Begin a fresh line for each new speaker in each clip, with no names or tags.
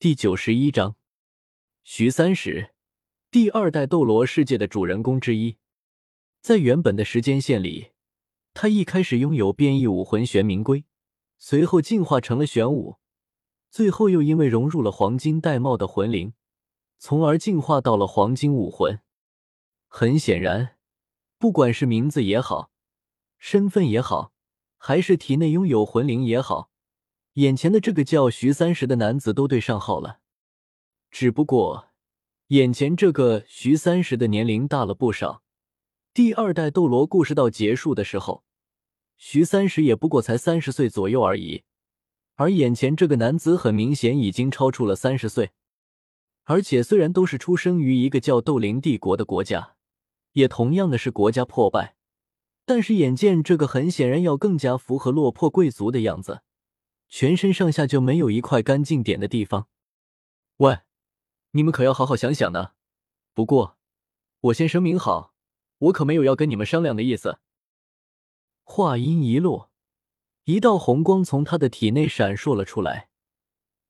第九十一章，徐三石，第二代斗罗世界的主人公之一。在原本的时间线里，他一开始拥有变异武魂玄冥龟，随后进化成了玄武，最后又因为融入了黄金玳瑁的魂灵，从而进化到了黄金武魂。很显然，不管是名字也好，身份也好，还是体内拥有魂灵也好。眼前的这个叫徐三石的男子都对上号了，只不过眼前这个徐三石的年龄大了不少。第二代斗罗故事到结束的时候，徐三石也不过才三十岁左右而已，而眼前这个男子很明显已经超出了三十岁。而且虽然都是出生于一个叫斗灵帝国的国家，也同样的是国家破败，但是眼见这个很显然要更加符合落魄贵族的样子。全身上下就没有一块干净点的地方。喂，你们可要好好想想呢。不过，我先声明好，我可没有要跟你们商量的意思。话音一落，一道红光从他的体内闪烁了出来，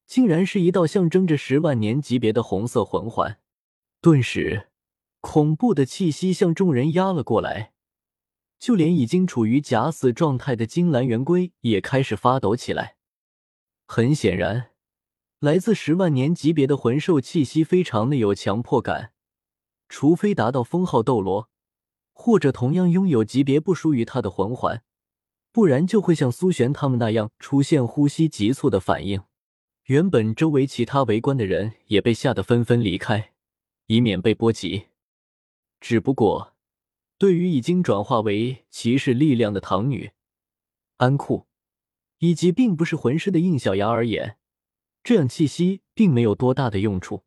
竟然是一道象征着十万年级别的红色魂环。顿时，恐怖的气息向众人压了过来，就连已经处于假死状态的金兰圆龟也开始发抖起来。很显然，来自十万年级别的魂兽气息非常的有强迫感，除非达到封号斗罗，或者同样拥有级别不输于他的魂环，不然就会像苏璇他们那样出现呼吸急促的反应。原本周围其他围观的人也被吓得纷纷离开，以免被波及。只不过，对于已经转化为骑士力量的唐女安库。以及并不是魂师的应小牙而言，这样气息并没有多大的用处。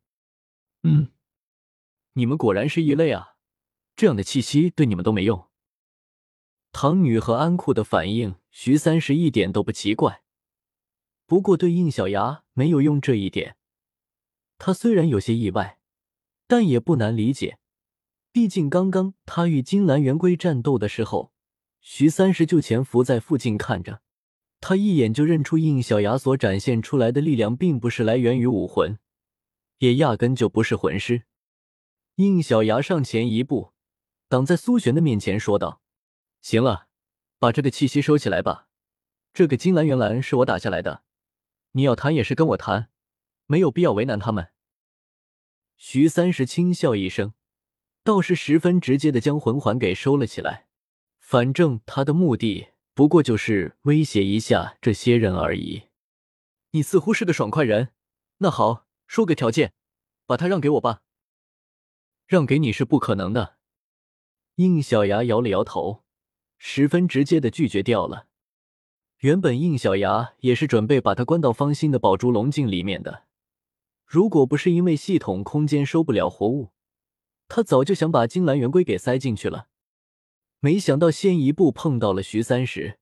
嗯，你们果然是异类啊！这样的气息对你们都没用。唐女和安库的反应，徐三石一点都不奇怪。不过对应小牙没有用这一点，他虽然有些意外，但也不难理解。毕竟刚刚他与金兰圆龟战斗的时候，徐三石就潜伏在附近看着。他一眼就认出应小牙所展现出来的力量，并不是来源于武魂，也压根就不是魂师。应小牙上前一步，挡在苏璇的面前，说道：“行了，把这个气息收起来吧。这个金兰原兰是我打下来的，你要谈也是跟我谈，没有必要为难他们。”徐三石轻笑一声，倒是十分直接的将魂环给收了起来。反正他的目的。不过就是威胁一下这些人而已。你似乎是个爽快人，那好，说个条件，把他让给我吧。让给你是不可能的。应小牙摇了摇头，十分直接的拒绝掉了。原本应小牙也是准备把他关到方心的宝珠龙镜里面的，如果不是因为系统空间收不了活物，他早就想把金兰圆龟给塞进去了。没想到先一步碰到了徐三石，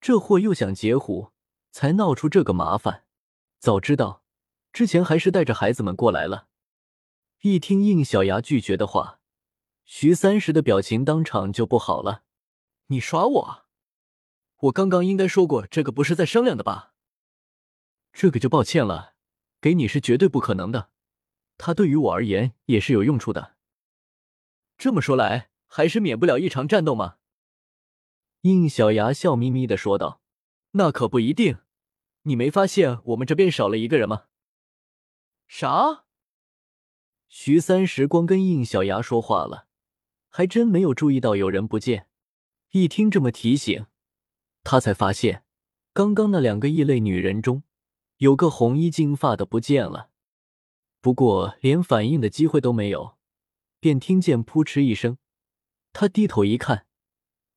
这货又想截胡，才闹出这个麻烦。早知道之前还是带着孩子们过来了。一听应小牙拒绝的话，徐三石的表情当场就不好了。你耍我？我刚刚应该说过这个不是在商量的吧？这个就抱歉了，给你是绝对不可能的。他对于我而言也是有用处的。这么说来。还是免不了一场战斗吗？应小牙笑眯眯的说道：“那可不一定，你没发现我们这边少了一个人吗？”啥？徐三石光跟应小牙说话了，还真没有注意到有人不见。一听这么提醒，他才发现刚刚那两个异类女人中，有个红衣金发的不见了。不过连反应的机会都没有，便听见扑哧一声。他低头一看，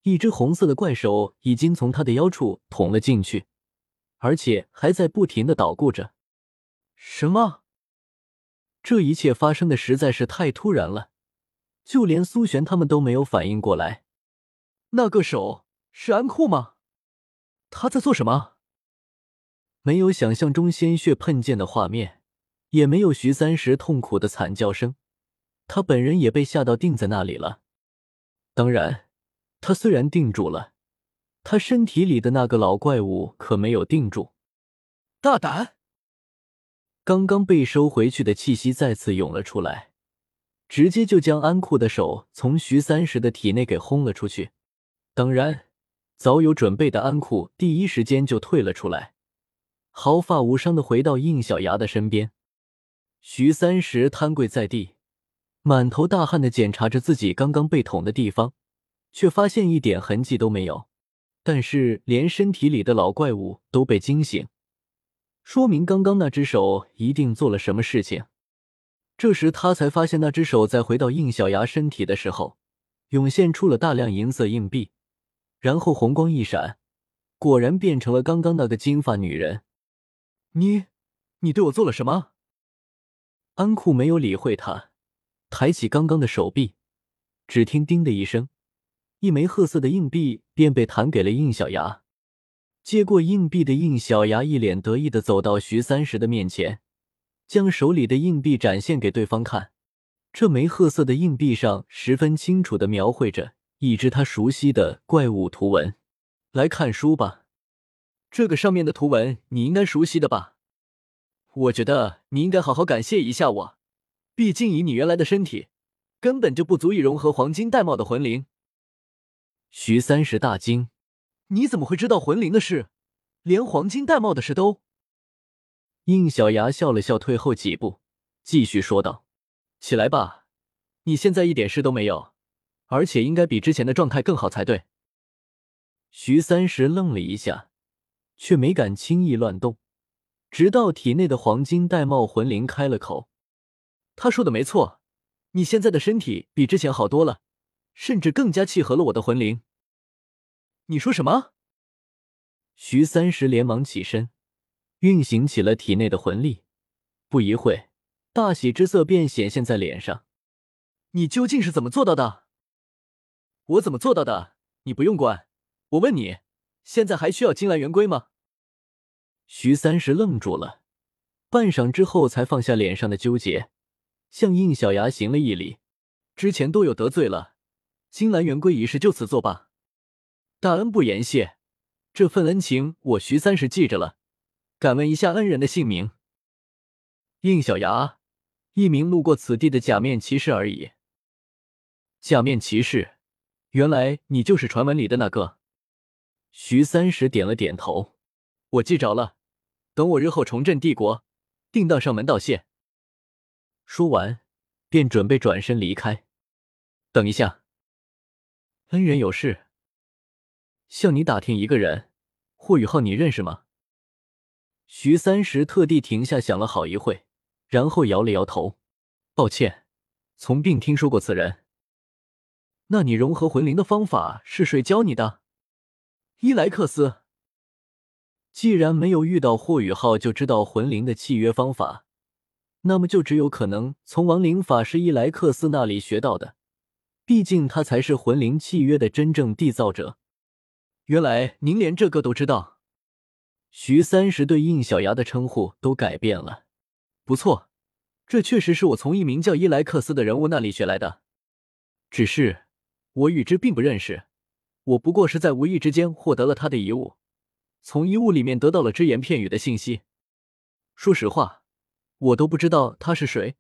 一只红色的怪手已经从他的腰处捅了进去，而且还在不停的捣鼓着。什么？这一切发生的实在是太突然了，就连苏璇他们都没有反应过来。那个手是安库吗？他在做什么？没有想象中鲜血喷溅的画面，也没有徐三石痛苦的惨叫声，他本人也被吓到定在那里了。当然，他虽然定住了，他身体里的那个老怪物可没有定住。大胆！刚刚被收回去的气息再次涌了出来，直接就将安库的手从徐三石的体内给轰了出去。当然，早有准备的安库第一时间就退了出来，毫发无伤的回到应小牙的身边。徐三石瘫跪在地，满头大汗的检查着自己刚刚被捅的地方，却发现一点痕迹都没有。但是，连身体里的老怪物都被惊醒。说明刚刚那只手一定做了什么事情。这时他才发现，那只手在回到应小牙身体的时候，涌现出了大量银色硬币，然后红光一闪，果然变成了刚刚那个金发女人。你，你对我做了什么？安库没有理会他，抬起刚刚的手臂，只听“叮”的一声，一枚褐色的硬币便被弹给了应小牙。接过硬币的应小牙一脸得意的走到徐三石的面前，将手里的硬币展现给对方看。这枚褐色的硬币上十分清楚的描绘着一只他熟悉的怪物图文。来看书吧，这个上面的图文你应该熟悉的吧？我觉得你应该好好感谢一下我，毕竟以你原来的身体，根本就不足以融合黄金玳瑁的魂灵。徐三石大惊。你怎么会知道魂灵的事？连黄金玳瑁的事都……应小牙笑了笑，退后几步，继续说道：“起来吧，你现在一点事都没有，而且应该比之前的状态更好才对。”徐三石愣了一下，却没敢轻易乱动，直到体内的黄金玳瑁魂灵开了口：“他说的没错，你现在的身体比之前好多了，甚至更加契合了我的魂灵。”你说什么？徐三石连忙起身，运行起了体内的魂力。不一会，大喜之色便显现在脸上。你究竟是怎么做到的？我怎么做到的？你不用管。我问你，现在还需要金兰圆规吗？徐三石愣住了，半晌之后才放下脸上的纠结，向应小牙行了一礼。之前多有得罪了，金兰圆规一事就此作罢。大恩不言谢，这份恩情我徐三石记着了。敢问一下恩人的姓名？应小牙，一名路过此地的假面骑士而已。假面骑士，原来你就是传闻里的那个。徐三石点了点头，我记着了。等我日后重振帝国，定当上门道谢。说完，便准备转身离开。等一下，恩人有事。向你打听一个人，霍雨浩，你认识吗？徐三石特地停下，想了好一会，然后摇了摇头：“抱歉，从并听说过此人。”那你融合魂灵的方法是谁教你的？伊莱克斯。既然没有遇到霍雨浩就知道魂灵的契约方法，那么就只有可能从亡灵法师伊莱克斯那里学到的。毕竟他才是魂灵契约的真正缔造者。原来您连这个都知道，徐三石对应小牙的称呼都改变了。不错，这确实是我从一名叫伊莱克斯的人物那里学来的。只是我与之并不认识，我不过是在无意之间获得了他的遗物，从遗物里面得到了只言片语的信息。说实话，我都不知道他是谁，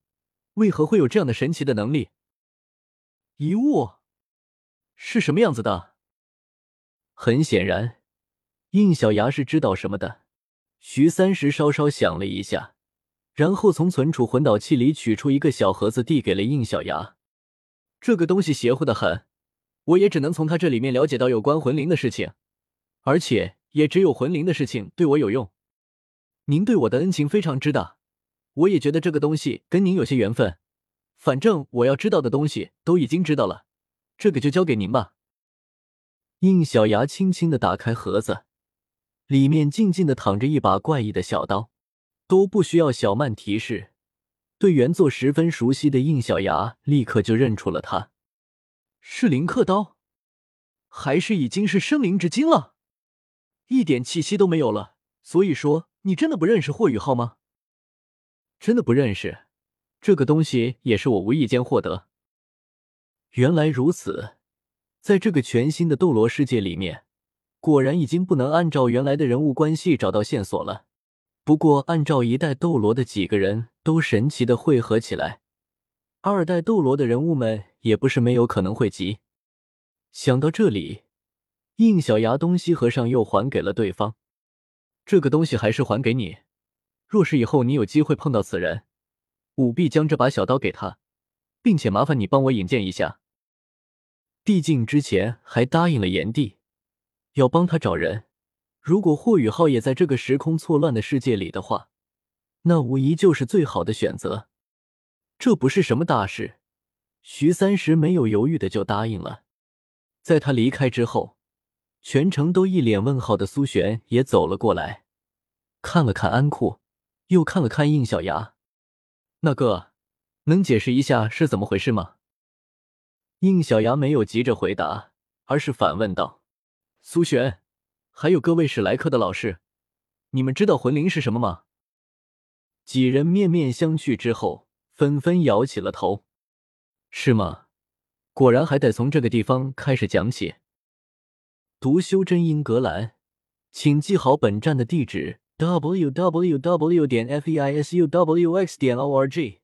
为何会有这样的神奇的能力。遗物是什么样子的？很显然，应小牙是知道什么的。徐三石稍稍想了一下，然后从存储魂导器里取出一个小盒子，递给了应小牙。这个东西邪乎的很，我也只能从他这里面了解到有关魂灵的事情，而且也只有魂灵的事情对我有用。您对我的恩情非常之大，我也觉得这个东西跟您有些缘分。反正我要知道的东西都已经知道了，这个就交给您吧。应小牙轻轻的打开盒子，里面静静的躺着一把怪异的小刀，都不需要小曼提示，对原作十分熟悉的应小牙立刻就认出了它，是灵刻刀，还是已经是生灵之精了？一点气息都没有了。所以说，你真的不认识霍雨浩吗？真的不认识，这个东西也是我无意间获得。原来如此。在这个全新的斗罗世界里面，果然已经不能按照原来的人物关系找到线索了。不过，按照一代斗罗的几个人都神奇的汇合起来，二代斗罗的人物们也不是没有可能汇集。想到这里，应小牙东西和尚又还给了对方这个东西，还是还给你。若是以后你有机会碰到此人，务必将这把小刀给他，并且麻烦你帮我引荐一下。毕竟之前还答应了炎帝，要帮他找人。如果霍雨浩也在这个时空错乱的世界里的话，那无疑就是最好的选择。这不是什么大事，徐三石没有犹豫的就答应了。在他离开之后，全程都一脸问号的苏璇也走了过来，看了看安库，又看了看应小牙。那个，能解释一下是怎么回事吗？应小牙没有急着回答，而是反问道：“苏璇。”还有各位史莱克的老师，你们知道魂灵是什么吗？几人面面相觑之后，纷纷摇起了头。是吗？果然还得从这个地方开始讲起。读修真英格兰，请记好本站的地址：w w w. 点 f e i s u w x. 点 o r g。